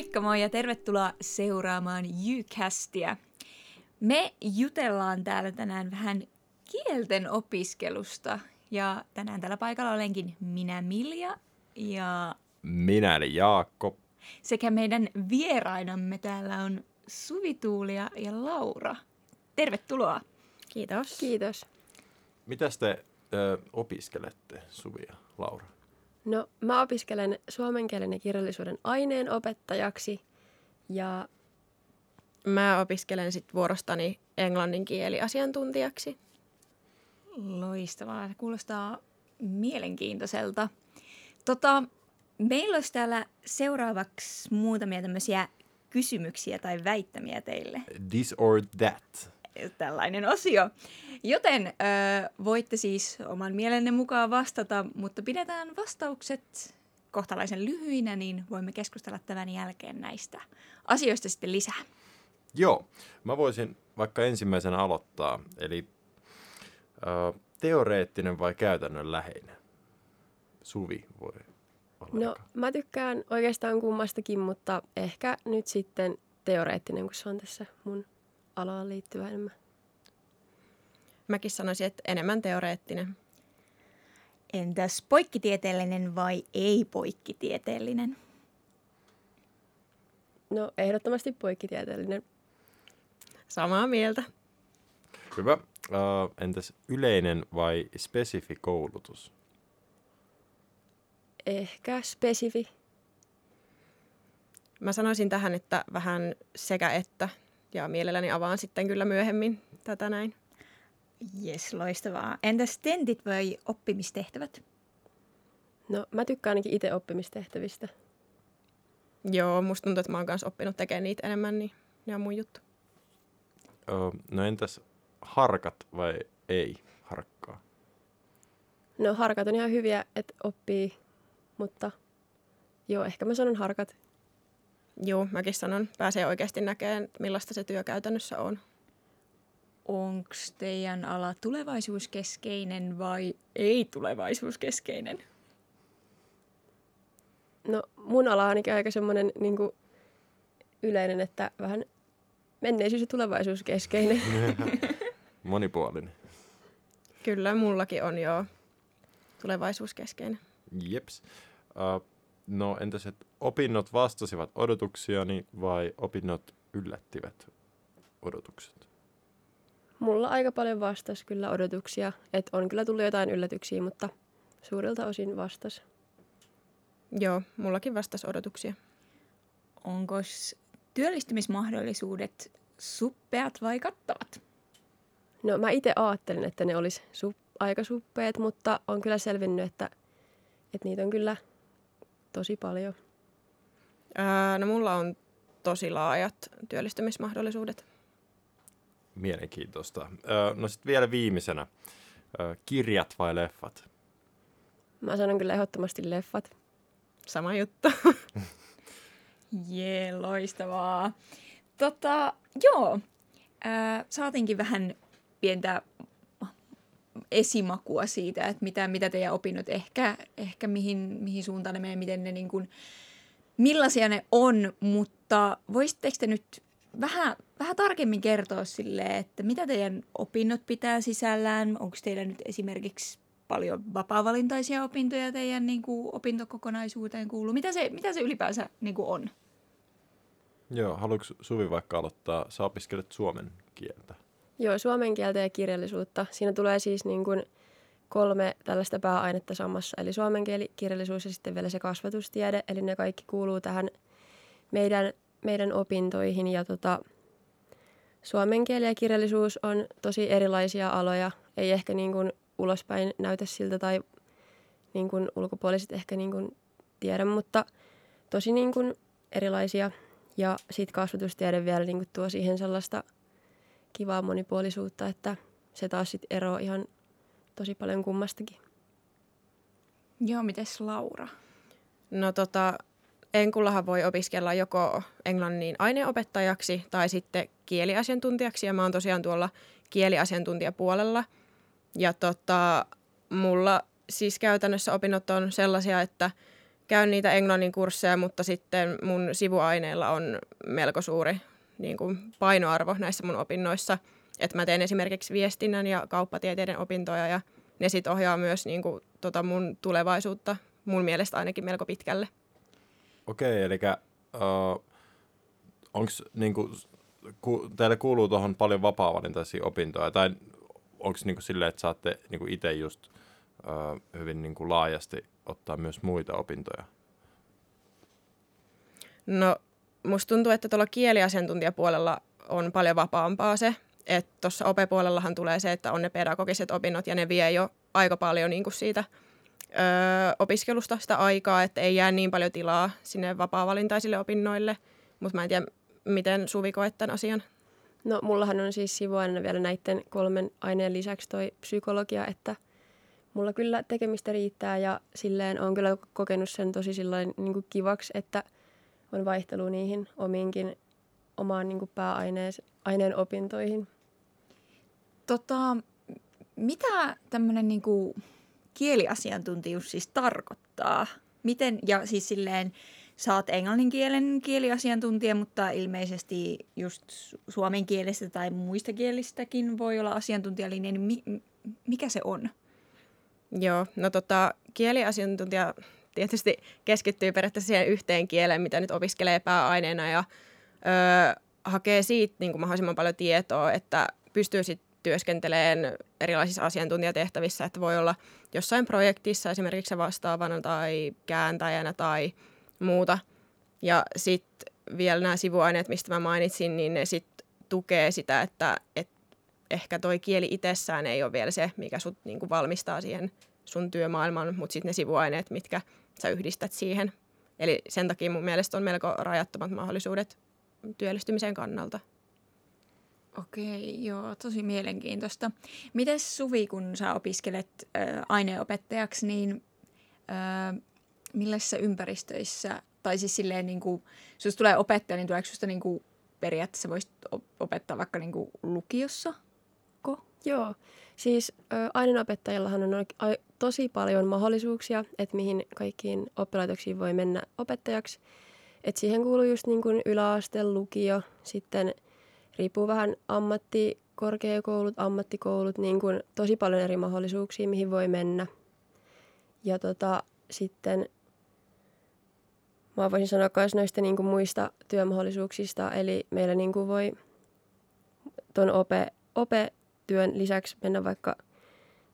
Moikka moi ja tervetuloa seuraamaan Ucastia. Me jutellaan täällä tänään vähän kielten opiskelusta ja tänään tällä paikalla olenkin minä Milja ja Minä eli Jaakko. sekä meidän vierainamme täällä on Suvi Tuulia ja Laura. Tervetuloa. Kiitos. Kiitos. Mitäs te ö, opiskelette, Suvi ja Laura? No, mä opiskelen suomen kielen ja kirjallisuuden aineen opettajaksi ja Mä opiskelen sitten vuorostani englannin kieliasiantuntijaksi. Loistavaa. Se kuulostaa mielenkiintoiselta. Tota, meillä olisi täällä seuraavaksi muutamia tämmöisiä kysymyksiä tai väittämiä teille. This or that. Tällainen osio. Joten ö, voitte siis oman mielenne mukaan vastata, mutta pidetään vastaukset kohtalaisen lyhyinä, niin voimme keskustella tämän jälkeen näistä asioista sitten lisää. Joo, mä voisin vaikka ensimmäisenä aloittaa. Eli ö, teoreettinen vai käytännönläheinen? Suvi voi olla no, mä tykkään oikeastaan kummastakin, mutta ehkä nyt sitten teoreettinen, kun se on tässä mun alaan liittyvä enemmän. Mäkin sanoisin, että enemmän teoreettinen. Entäs poikkitieteellinen vai ei-poikkitieteellinen? No, ehdottomasti poikkitieteellinen. Samaa mieltä. Hyvä. Ö, entäs yleinen vai spesifi koulutus? Ehkä spesifi. Mä sanoisin tähän, että vähän sekä että. Ja mielelläni avaan sitten kyllä myöhemmin tätä näin. Jes, loistavaa. Entäs tentit vai oppimistehtävät? No, mä tykkään ainakin itse oppimistehtävistä. Joo, musta tuntuu, että mä oon kanssa oppinut tekemään niitä enemmän, niin ne on mun juttu. Ö, no entäs harkat vai ei harkkaa? No, harkat on ihan hyviä, että oppii, mutta joo, ehkä mä sanon harkat. Joo, mäkin sanon, pääsee oikeasti näkemään, millaista se työ käytännössä on. Onko teidän ala tulevaisuuskeskeinen vai ei-tulevaisuuskeskeinen? No, mun ala on ainakin aika semmoinen niin yleinen, että vähän menneisyys ja tulevaisuus keskeinen. Monipuolinen. Kyllä, mullakin on jo tulevaisuuskeskeinen. Jeps. Uh, no entäs, että opinnot vastasivat odotuksiani vai opinnot yllättivät odotukset? Mulla aika paljon vastas kyllä odotuksia, että on kyllä tullut jotain yllätyksiä, mutta suurelta osin vastas. Joo, mullakin vastasi odotuksia. Onko työllistymismahdollisuudet suppeat vai kattavat? No mä itse ajattelin, että ne olisi su- aika suppeet, mutta on kyllä selvinnyt, että, että niitä on kyllä tosi paljon. Ää, no mulla on tosi laajat työllistymismahdollisuudet. Mielenkiintoista. No sitten vielä viimeisenä. Kirjat vai leffat? Mä sanon kyllä ehdottomasti leffat. Sama juttu. Jee, loistavaa. Tota, joo, ää, saatiinkin vähän pientä esimakua siitä, että mitä, mitä teidän opinnot ehkä, ehkä mihin, mihin suuntaan ne menee, miten ne niin kuin, millaisia ne on, mutta voisitteko te nyt vähän, vähän tarkemmin kertoa sille, että mitä teidän opinnot pitää sisällään? Onko teillä nyt esimerkiksi paljon vapaavalintaisia opintoja teidän niin kuin, opintokokonaisuuteen kuuluu? Mitä se, mitä se ylipäänsä niin kuin on? Joo, haluatko Suvi vaikka aloittaa? Sä opiskelet suomen kieltä. Joo, suomen kieltä ja kirjallisuutta. Siinä tulee siis niin kuin kolme tällaista pääainetta samassa, eli suomen kieli, kirjallisuus ja sitten vielä se kasvatustiede, eli ne kaikki kuuluu tähän meidän, meidän opintoihin. Ja tota, suomen kieli ja kirjallisuus on tosi erilaisia aloja, ei ehkä niin kuin ulospäin näytä siltä tai niin kuin ulkopuoliset ehkä niin kuin tiedä, mutta tosi niin kuin erilaisia. Ja sitten kasvatustiede vielä niin kuin tuo siihen sellaista kivaa monipuolisuutta, että se taas sitten eroaa ihan tosi paljon kummastakin. Joo, mites Laura? No tota, Enkullahan voi opiskella joko englannin aineopettajaksi tai sitten kieliasiantuntijaksi. Ja mä oon tosiaan tuolla kieliasiantuntijapuolella. Ja tota, mulla siis käytännössä opinnot on sellaisia, että käyn niitä englannin kursseja, mutta sitten mun sivuaineilla on melko suuri niin kuin painoarvo näissä mun opinnoissa. Että mä teen esimerkiksi viestinnän ja kauppatieteiden opintoja ja ne sitten ohjaa myös niin kuin, tota mun tulevaisuutta mun mielestä ainakin melko pitkälle. Okei, eli uh, onko niinku, ku, teille kuuluu tuohon paljon vapaa-valintaisia opintoja, tai onko niinku silleen, että saatte niinku itse just uh, hyvin niinku laajasti ottaa myös muita opintoja? No, musta tuntuu, että tuolla kieliasiantuntijapuolella on paljon vapaampaa se, että tuossa opepuolellahan tulee se, että on ne pedagogiset opinnot ja ne vie jo aika paljon niin kuin siitä ö, opiskelusta sitä aikaa, että ei jää niin paljon tilaa sinne vapaa-valintaisille opinnoille. Mutta mä en tiedä, miten Suvi koet tämän asian? No mullahan on siis sivuaineena vielä näiden kolmen aineen lisäksi toi psykologia, että mulla kyllä tekemistä riittää ja silleen on kyllä kokenut sen tosi sillain niin kivaksi, että on vaihtelu niihin omiinkin omaan niin kuin pääaineen opintoihin. Tota, mitä tämmöinen niin kieliasiantuntijuus siis tarkoittaa? Miten, ja siis silleen, sä oot englannin kielen kieliasiantuntija, mutta ilmeisesti just suomen kielestä tai muista kielistäkin voi olla asiantuntijalinja, niin mi, mikä se on? Joo, no tota, kieliasiantuntija tietysti keskittyy periaatteessa siihen yhteen kieleen, mitä nyt opiskelee pääaineena ja öö, hakee siitä niin kuin mahdollisimman paljon tietoa, että pystyy sitten työskenteleen erilaisissa asiantuntijatehtävissä, että voi olla jossain projektissa esimerkiksi vastaavana tai kääntäjänä tai muuta. Ja sitten vielä nämä sivuaineet, mistä mä mainitsin, niin ne sitten tukee sitä, että, että ehkä toi kieli itsessään ei ole vielä se, mikä sut niinku valmistaa siihen sun työmaailman, mutta sitten ne sivuaineet, mitkä sä yhdistät siihen. Eli sen takia mun mielestä on melko rajattomat mahdollisuudet työllistymisen kannalta. Okei, joo, tosi mielenkiintoista. Miten Suvi, kun sä opiskelet äh, aineopettajaksi, niin äh, millaisissa ympäristöissä, tai siis silleen niin kuin, jos tulee opettaja, niin tuleeko susta niin kuin, periaatteessa voisit opettaa vaikka niin kuin lukiossa? Ko? Joo, siis aineenopettajillahan on tosi paljon mahdollisuuksia, että mihin kaikkiin oppilaitoksiin voi mennä opettajaksi. Et siihen kuuluu just niin kuin yläaste, lukio, sitten riippuu vähän ammattikorkeakoulut, ammattikoulut, niin kuin tosi paljon eri mahdollisuuksia, mihin voi mennä. Ja tota, sitten mä voisin sanoa myös noista niin kuin muista työmahdollisuuksista, eli meillä niin kuin voi tuon ope, ope-työn lisäksi mennä vaikka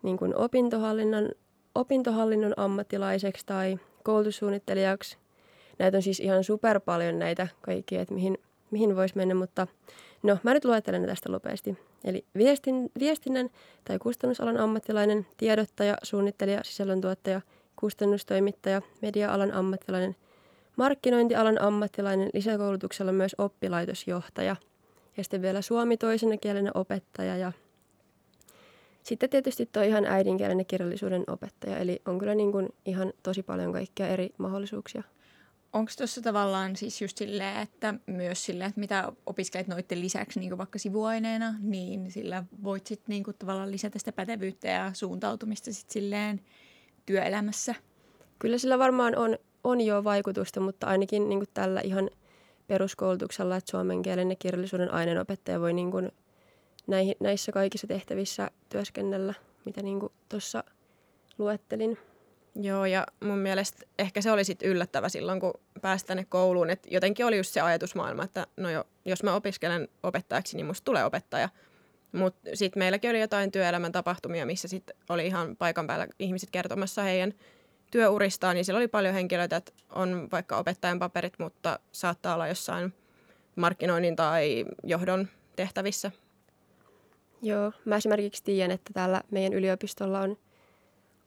niin kuin opintohallinnon, opintohallinnon ammattilaiseksi tai koulutussuunnittelijaksi. Näitä on siis ihan super paljon näitä kaikkia, että mihin, mihin voisi mennä, mutta no mä nyt luettelen ne tästä nopeasti. Eli viestin, viestinnän tai kustannusalan ammattilainen, tiedottaja, suunnittelija, sisällöntuottaja, kustannustoimittaja, media-alan ammattilainen, markkinointialan ammattilainen, lisäkoulutuksella myös oppilaitosjohtaja ja sitten vielä suomi toisena kielenä opettaja ja sitten tietysti tuo ihan äidinkielen ja kirjallisuuden opettaja, eli on kyllä niin kuin ihan tosi paljon kaikkia eri mahdollisuuksia. Onko tuossa tavallaan siis just silleen, että myös silleen, että mitä opiskelet noiden lisäksi niin vaikka sivuaineena, niin sillä voit sitten niin tavallaan lisätä sitä pätevyyttä ja suuntautumista sitten silleen työelämässä? Kyllä sillä varmaan on, on jo vaikutusta, mutta ainakin niin tällä ihan peruskoulutuksella, että suomen kielen ja kirjallisuuden aineenopettaja voi niin näihin, näissä kaikissa tehtävissä työskennellä, mitä niin tuossa luettelin. Joo, ja mun mielestä ehkä se oli sitten yllättävä silloin, kun pääsi tänne kouluun. Että jotenkin oli just se ajatusmaailma, että no jo, jos mä opiskelen opettajaksi, niin musta tulee opettaja. Mutta sitten meilläkin oli jotain työelämän tapahtumia, missä sitten oli ihan paikan päällä ihmiset kertomassa heidän työuristaan. Niin siellä oli paljon henkilöitä, että on vaikka opettajan paperit, mutta saattaa olla jossain markkinoinnin tai johdon tehtävissä. Joo, mä esimerkiksi tiedän, että täällä meidän yliopistolla on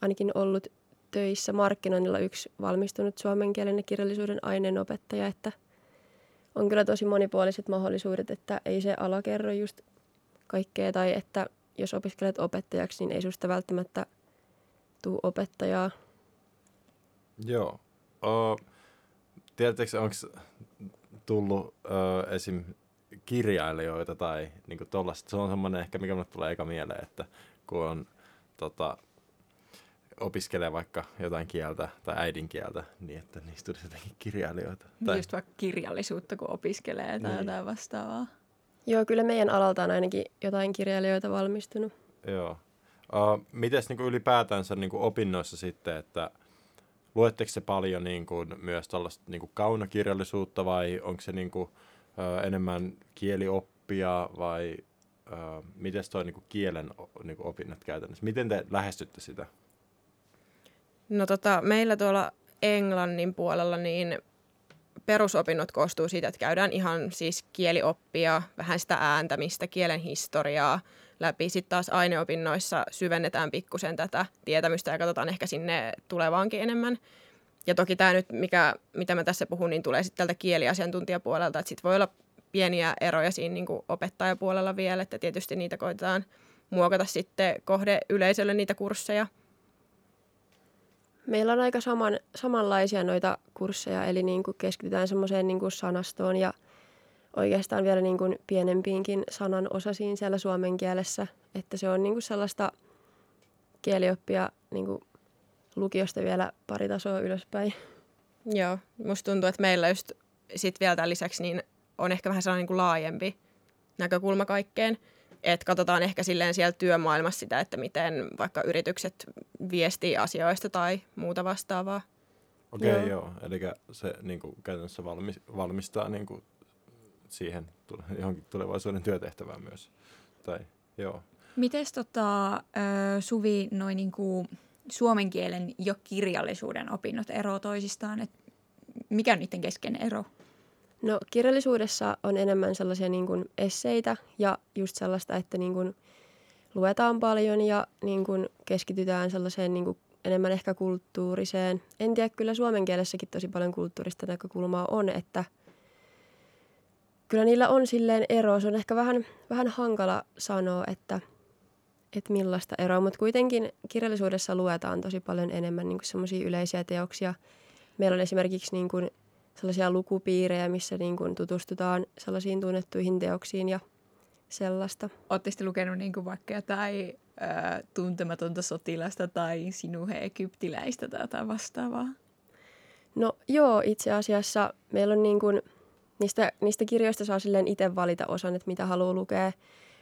ainakin ollut töissä markkinoinnilla yksi valmistunut suomen kielen ja kirjallisuuden aineenopettaja, että on kyllä tosi monipuoliset mahdollisuudet, että ei se ala kerro just kaikkea tai että jos opiskelet opettajaksi, niin ei susta välttämättä tuu opettajaa. Joo. Uh, tiedättekö, onko tullut uh, esim. Kirjailijoita tai niinku tollaista? Se on semmoinen ehkä, mikä mulle tulee eka mieleen, että kun on tota, opiskelee vaikka jotain kieltä tai äidinkieltä, niin että niistä tulisi jotenkin kirjailijoita. Tai... Just vaikka kirjallisuutta, kun opiskelee tai niin. jotain vastaavaa. Joo, kyllä meidän alalta on ainakin jotain kirjailijoita valmistunut. Joo. Uh, mites niin ylipäätänsä niin kuin opinnoissa sitten, että luetteko se paljon niin kuin, myös tällaista niin kuin kaunokirjallisuutta vai onko se niin kuin, uh, enemmän kielioppia vai miten toi niin kuin kielen niin kuin opinnot käytännössä? Miten te lähestytte sitä? No tota, meillä tuolla Englannin puolella niin perusopinnot koostuu siitä, että käydään ihan siis kielioppia, vähän sitä ääntämistä, kielen historiaa läpi. Sitten taas aineopinnoissa syvennetään pikkusen tätä tietämystä ja katsotaan ehkä sinne tulevaankin enemmän. Ja toki tämä nyt, mikä, mitä mä tässä puhun, niin tulee sitten tältä kieliasiantuntijapuolelta, että sitten voi olla pieniä eroja siinä niin kuin opettajapuolella vielä, että tietysti niitä koitetaan muokata sitten kohde yleisölle niitä kursseja – Meillä on aika saman, samanlaisia noita kursseja, eli niin kuin keskitytään semmoiseen niin kuin sanastoon ja oikeastaan vielä niin kuin pienempiinkin sanan osasiin siellä suomen kielessä, että se on niin kuin sellaista kielioppia niin kuin lukiosta vielä pari tasoa ylöspäin. Joo, musta tuntuu, että meillä just sit vielä tämän lisäksi niin on ehkä vähän sellainen niin kuin laajempi näkökulma kaikkeen että katsotaan ehkä silleen siellä työmaailmassa sitä, että miten vaikka yritykset viestii asioista tai muuta vastaavaa. Okei, okay, joo. joo. Eli se niin kuin, käytännössä valmis, valmistaa niin kuin, siihen johonkin tulevaisuuden työtehtävään myös. Tai, joo. Mites tota, Suvi, noin niin kuin suomen kielen jo kirjallisuuden opinnot ero toisistaan? Et mikä on niiden keskeinen ero? No kirjallisuudessa on enemmän sellaisia niin kuin esseitä ja just sellaista, että niin kuin luetaan paljon ja niin kuin keskitytään sellaiseen niin kuin enemmän ehkä kulttuuriseen. En tiedä, kyllä suomen kielessäkin tosi paljon kulttuurista näkökulmaa on, että kyllä niillä on silleen ero. Se on ehkä vähän, vähän hankala sanoa, että, että millaista eroa, mutta kuitenkin kirjallisuudessa luetaan tosi paljon enemmän niin semmoisia yleisiä teoksia. Meillä on esimerkiksi niin kuin sellaisia lukupiirejä, missä niin kuin tutustutaan sellaisiin tunnettuihin teoksiin ja sellaista. Oletteko lukenut niin kuin vaikka jotain ää, tuntematonta sotilasta tai sinuhe egyptiläistä tai jotain vastaavaa? No joo, itse asiassa meillä on niin kuin, niistä, niistä kirjoista saa silleen itse valita osan, että mitä haluaa lukea.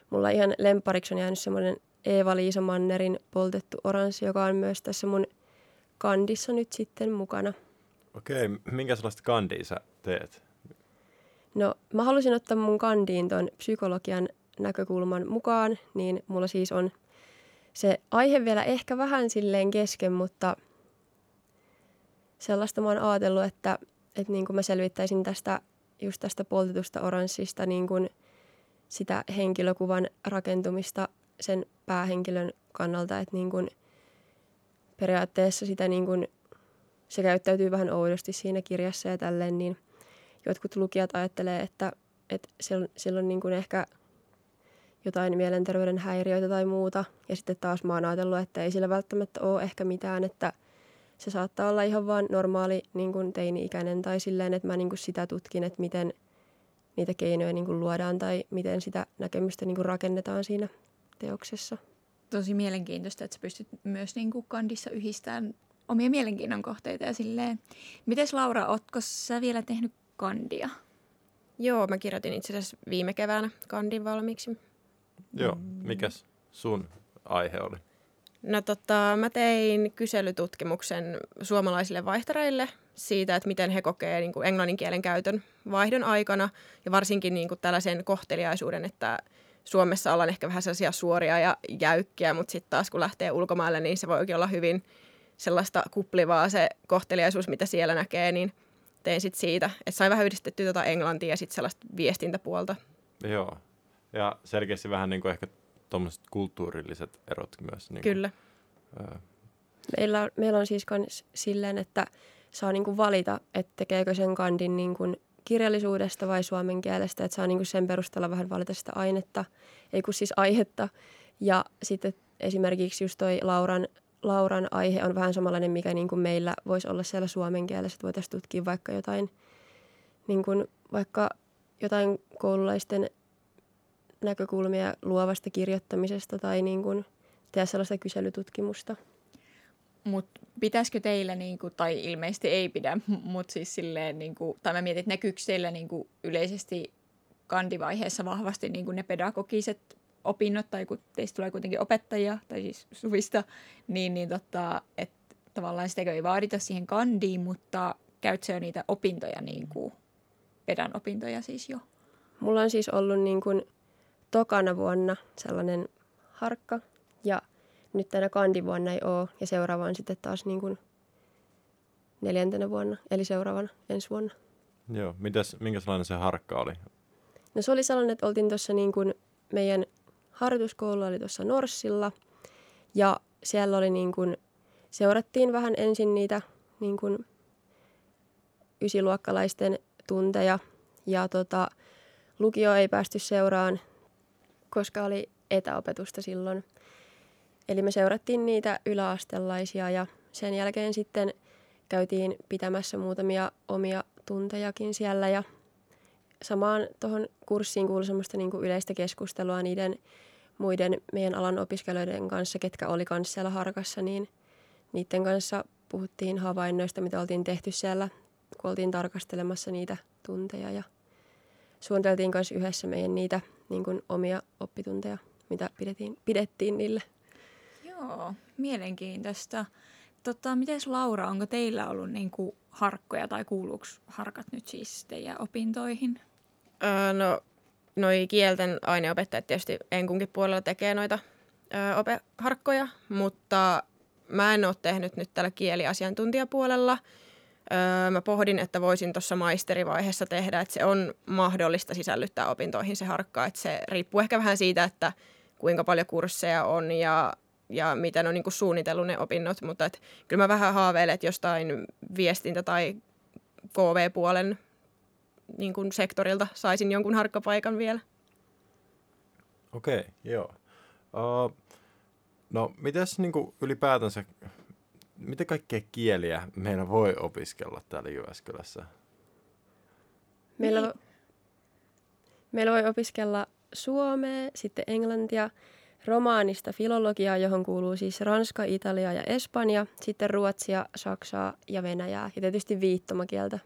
Mulla ihan lempariksi on jäänyt semmoinen Eeva-Liisa Mannerin Poltettu oranssi, joka on myös tässä mun kandissa nyt sitten mukana – Okei, minkä sellaista kandia sä teet? No mä halusin ottaa mun kandiin ton psykologian näkökulman mukaan, niin mulla siis on se aihe vielä ehkä vähän silleen kesken, mutta sellaista mä oon ajatellut, että, että niin kuin mä selvittäisin tästä just tästä poltetusta oranssista niin kuin sitä henkilökuvan rakentumista sen päähenkilön kannalta, että niin kuin periaatteessa sitä niin kuin se käyttäytyy vähän oudosti siinä kirjassa ja tälleen, niin jotkut lukijat ajattelee, että, että sillä on niin kuin ehkä jotain mielenterveyden häiriöitä tai muuta. Ja sitten taas mä oon ajatellut, että ei sillä välttämättä ole ehkä mitään, että se saattaa olla ihan vaan normaali niin kuin teini-ikäinen tai silleen, että mä niin kuin sitä tutkin, että miten niitä keinoja niin kuin luodaan tai miten sitä näkemystä niin kuin rakennetaan siinä teoksessa. Tosi mielenkiintoista, että sä pystyt myös niin kuin kandissa yhdistämään omia mielenkiinnon kohteita ja silleen. Mites Laura, ootko sä vielä tehnyt kandia? Joo, mä kirjoitin itse asiassa viime keväänä kandin valmiiksi. Joo, mikäs sun aihe oli? No tota, mä tein kyselytutkimuksen suomalaisille vaihtareille siitä, että miten he kokee niin kuin englannin kielen käytön vaihdon aikana ja varsinkin niin kuin tällaisen kohteliaisuuden, että Suomessa ollaan ehkä vähän sellaisia suoria ja jäykkiä, mutta sitten taas kun lähtee ulkomaille, niin se voikin olla hyvin sellaista kuplivaa se kohteliaisuus, mitä siellä näkee, niin tein sitten siitä, että sai vähän yhdistettyä tuota englantia ja sitten sellaista viestintäpuolta. Joo, ja selkeästi vähän niin kuin ehkä tuommoiset kulttuurilliset erot myös. Niin kuin, Kyllä. Meillä, on, meillä on siis silleen, että saa niin kuin valita, että tekeekö sen kandin niin kuin kirjallisuudesta vai suomen kielestä, että saa niin kuin sen perusteella vähän valita sitä ainetta, ei kun siis aihetta. Ja sitten esimerkiksi just toi Lauran Lauran aihe on vähän samanlainen, mikä niin kuin meillä voisi olla siellä suomen kielessä, että voitaisiin tutkia vaikka jotain, niin kuin, vaikka jotain koululaisten näkökulmia luovasta kirjoittamisesta tai niin kuin tehdä sellaista kyselytutkimusta. Mutta pitäisikö teillä, niinku, tai ilmeisesti ei pidä, mutta siis silleen, niinku, tai mä mietin, että näkyykö teillä niinku, yleisesti kandivaiheessa vahvasti niinku, ne pedagogiset opinnot, tai kun teistä tulee kuitenkin opettajia, tai siis suvista, niin, niin tota, että tavallaan sitäkö ei vaadita siihen kandiin, mutta käytkö jo niitä opintoja, niin kuin, pedan opintoja siis jo? Mulla on siis ollut niin kuin tokana vuonna sellainen harkka ja nyt tänä kandivuonna ei ole ja seuraava on sitten taas niin kuin neljäntenä vuonna, eli seuraavana ensi vuonna. Joo, mitäs, minkälainen se harkka oli? No se oli sellainen, että oltiin tuossa niin kuin meidän harjoituskoulu oli tuossa Norssilla ja siellä oli niin kuin, seurattiin vähän ensin niitä niin kuin ysiluokkalaisten tunteja ja tota, lukio ei päästy seuraan, koska oli etäopetusta silloin. Eli me seurattiin niitä yläastelaisia ja sen jälkeen sitten käytiin pitämässä muutamia omia tuntejakin siellä ja samaan tuohon kurssiin kuului semmoista niin kuin yleistä keskustelua niiden muiden meidän alan opiskelijoiden kanssa, ketkä oli kanssa siellä harkassa, niin niiden kanssa puhuttiin havainnoista, mitä oltiin tehty siellä, kun oltiin tarkastelemassa niitä tunteja ja suunniteltiin myös yhdessä meidän niitä niin kuin omia oppitunteja, mitä pidettiin, pidettiin niille. Joo, mielenkiintoista. Tota, miten Laura, onko teillä ollut niin kuin harkkoja tai kuuluuko harkat nyt siis teidän opintoihin? Öö, no, noi kielten aineopettajat tietysti enkunkin puolella tekee noita öö, ope- harkkoja, mutta mä en ole tehnyt nyt tällä kieliasiantuntijapuolella. Öö, mä pohdin, että voisin tuossa maisterivaiheessa tehdä, että se on mahdollista sisällyttää opintoihin se harkka. Että se riippuu ehkä vähän siitä, että kuinka paljon kursseja on ja, ja miten on niin kuin suunnitellut ne opinnot. Mutta et, kyllä mä vähän haaveilen, että jostain viestintä- tai KV-puolen niin kuin sektorilta saisin jonkun harkkapaikan vielä. Okei, okay, joo. Uh, no, mitäs niin kuin ylipäätänsä mitä kaikkea kieliä meillä voi opiskella täällä Jyväskylässä? Meillä, niin. meillä voi opiskella suomea, sitten englantia, romaanista filologiaa, johon kuuluu siis Ranska, Italia ja Espanja, sitten ruotsia, saksaa ja venäjää ja tietysti viittomakieltä.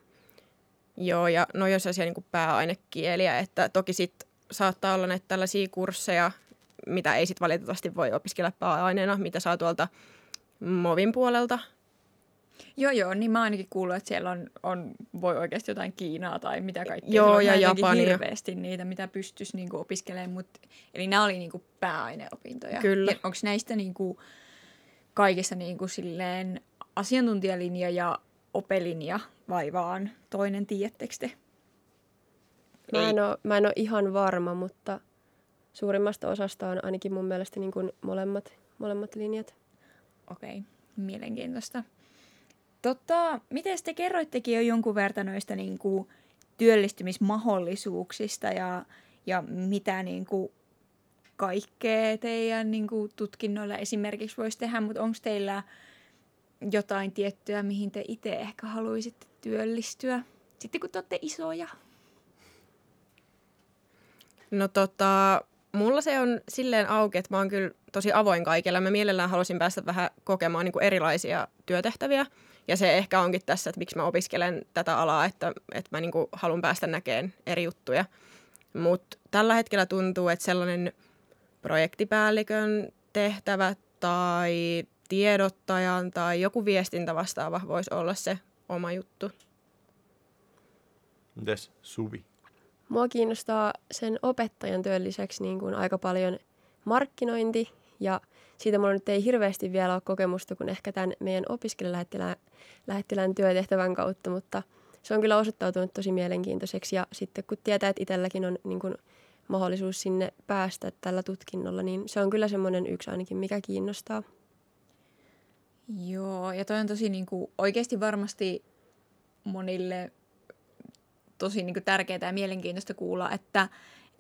Joo, ja no jos asia niin pääainekieliä, että toki sitten saattaa olla näitä tällaisia kursseja, mitä ei sitten valitettavasti voi opiskella pääaineena, mitä saa tuolta Movin puolelta. Joo, joo, niin mä ainakin kuullut, että siellä on, on voi oikeasti jotain Kiinaa tai mitä kaikkea. Joo, ja Japania. hirveästi niitä, mitä pystyisi niinku opiskelemaan. Mut, eli nämä oli niinku pääaineopintoja. Kyllä. Onko näistä niinku kaikissa niinku silleen asiantuntijalinja ja opelinja vai vaan toinen, tiedättekö te? Mä en, ole, mä en ole ihan varma, mutta suurimmasta osasta on ainakin mun mielestä niin kuin molemmat, molemmat linjat. Okei, okay. mielenkiintoista. Tota, miten te kerroittekin jo jonkun verran noista niin kuin, työllistymismahdollisuuksista ja, ja mitä niin kuin, kaikkea teidän niin kuin, tutkinnoilla esimerkiksi voisi tehdä, mutta onko teillä jotain tiettyä, mihin te itse ehkä haluaisitte työllistyä sitten kun te olette isoja? No tota, mulla se on silleen auki, että mä oon kyllä tosi avoin kaikilla. Mä mielellään haluaisin päästä vähän kokemaan niin kuin erilaisia työtehtäviä. Ja se ehkä onkin tässä, että miksi mä opiskelen tätä alaa, että, että mä niin haluan päästä näkemään eri juttuja. Mutta tällä hetkellä tuntuu, että sellainen projektipäällikön tehtävä tai tiedottajan tai joku viestintä vastaava voisi olla se oma juttu. Mites Suvi? Mua kiinnostaa sen opettajan työn lisäksi niin kuin aika paljon markkinointi ja siitä mulla nyt ei hirveästi vielä ole kokemusta kuin ehkä tämän meidän opiskelijalähettilään työtehtävän kautta, mutta se on kyllä osoittautunut tosi mielenkiintoiseksi ja sitten kun tietää, että itselläkin on niin kuin mahdollisuus sinne päästä tällä tutkinnolla, niin se on kyllä semmoinen yksi ainakin, mikä kiinnostaa. Joo, ja toi on tosi niin kuin, oikeasti varmasti monille tosi niin kuin, tärkeää ja mielenkiintoista kuulla, että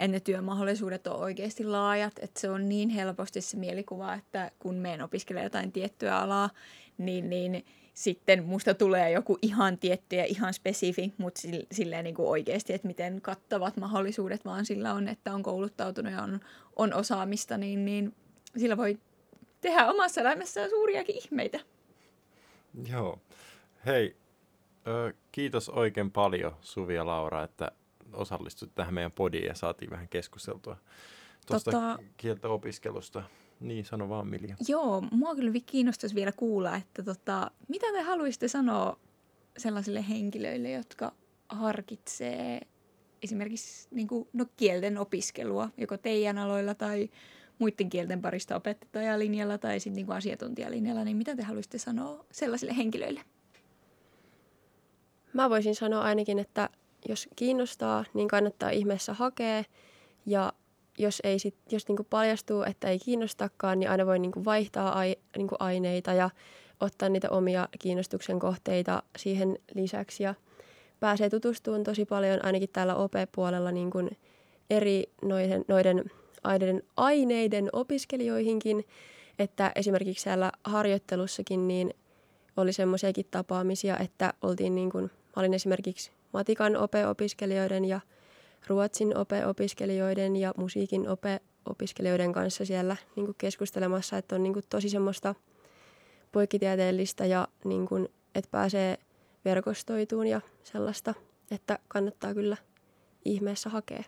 ne työmahdollisuudet on oikeasti laajat, että se on niin helposti se mielikuva, että kun meen opiskelee jotain tiettyä alaa, niin, niin sitten musta tulee joku ihan tietty ja ihan spesifi, mutta silleen niin kuin oikeasti, että miten kattavat mahdollisuudet vaan sillä on, että on kouluttautunut ja on, on osaamista, niin, niin sillä voi tehdä omassa elämässään suuriakin ihmeitä. Joo. Hei, ö, kiitos oikein paljon Suvi ja Laura, että osallistuit tähän meidän podiin ja saatiin vähän keskusteltua tuosta Tota- kieltä opiskelusta. Niin, sano vaan Milja. Joo, mua kyllä kiinnostaisi vielä kuulla, että tota, mitä te haluaisitte sanoa sellaisille henkilöille, jotka harkitsee esimerkiksi niin kuin, no, kielten opiskelua, joko teidän aloilla tai muiden kielten parista opettajalinjalla tai sitten niin kuin asiantuntijalinjalla, niin mitä te haluaisitte sanoa sellaisille henkilöille? Mä voisin sanoa ainakin, että jos kiinnostaa, niin kannattaa ihmeessä hakea. Ja jos, ei sit, jos niinku paljastuu, että ei kiinnostakaan, niin aina voi niinku vaihtaa ai, niinku aineita ja ottaa niitä omia kiinnostuksen kohteita siihen lisäksi. Ja pääsee tutustumaan tosi paljon ainakin täällä OP-puolella niin kuin eri noiden, noiden aineiden, aineiden opiskelijoihinkin. Että esimerkiksi siellä harjoittelussakin niin oli semmoisiakin tapaamisia, että oltiin niin kuin, mä olin esimerkiksi matikan ope-opiskelijoiden ja ruotsin ope-opiskelijoiden ja musiikin ope-opiskelijoiden kanssa siellä niin kuin keskustelemassa, että on niin kuin tosi semmoista poikkitieteellistä ja niin kuin, että pääsee verkostoituun ja sellaista, että kannattaa kyllä ihmeessä hakea.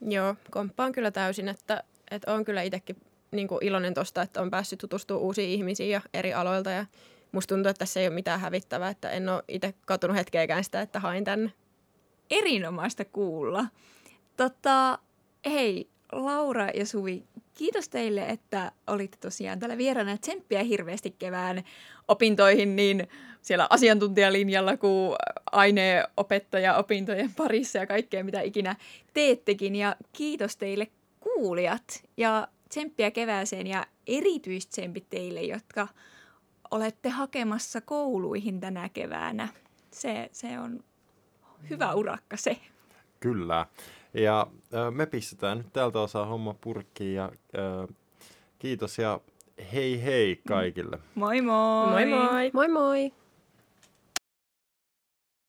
Joo, komppaan kyllä täysin, että, että on kyllä itsekin niin kuin iloinen tosta, että on päässyt tutustumaan uusiin ihmisiin ja eri aloilta ja musta tuntuu, että tässä ei ole mitään hävittävää, että en ole itse katunut hetkeäkään sitä, että hain tänne. Erinomaista kuulla. Tota, hei, Laura ja Suvi, kiitos teille, että olitte tosiaan täällä vieraana. Tsemppiä hirveästi kevään opintoihin niin siellä asiantuntijalinjalla kuin aineopettaja opintojen parissa ja kaikkea, mitä ikinä teettekin. Ja kiitos teille kuulijat ja tsemppiä kevääseen ja erityistsempit teille, jotka olette hakemassa kouluihin tänä keväänä. Se, se on hyvä urakka se. Kyllä. Ja äh, me pistetään nyt tältä osaa homma purkkiin ja äh, kiitos ja hei hei kaikille. Moi moi! Moi moi! Moi moi!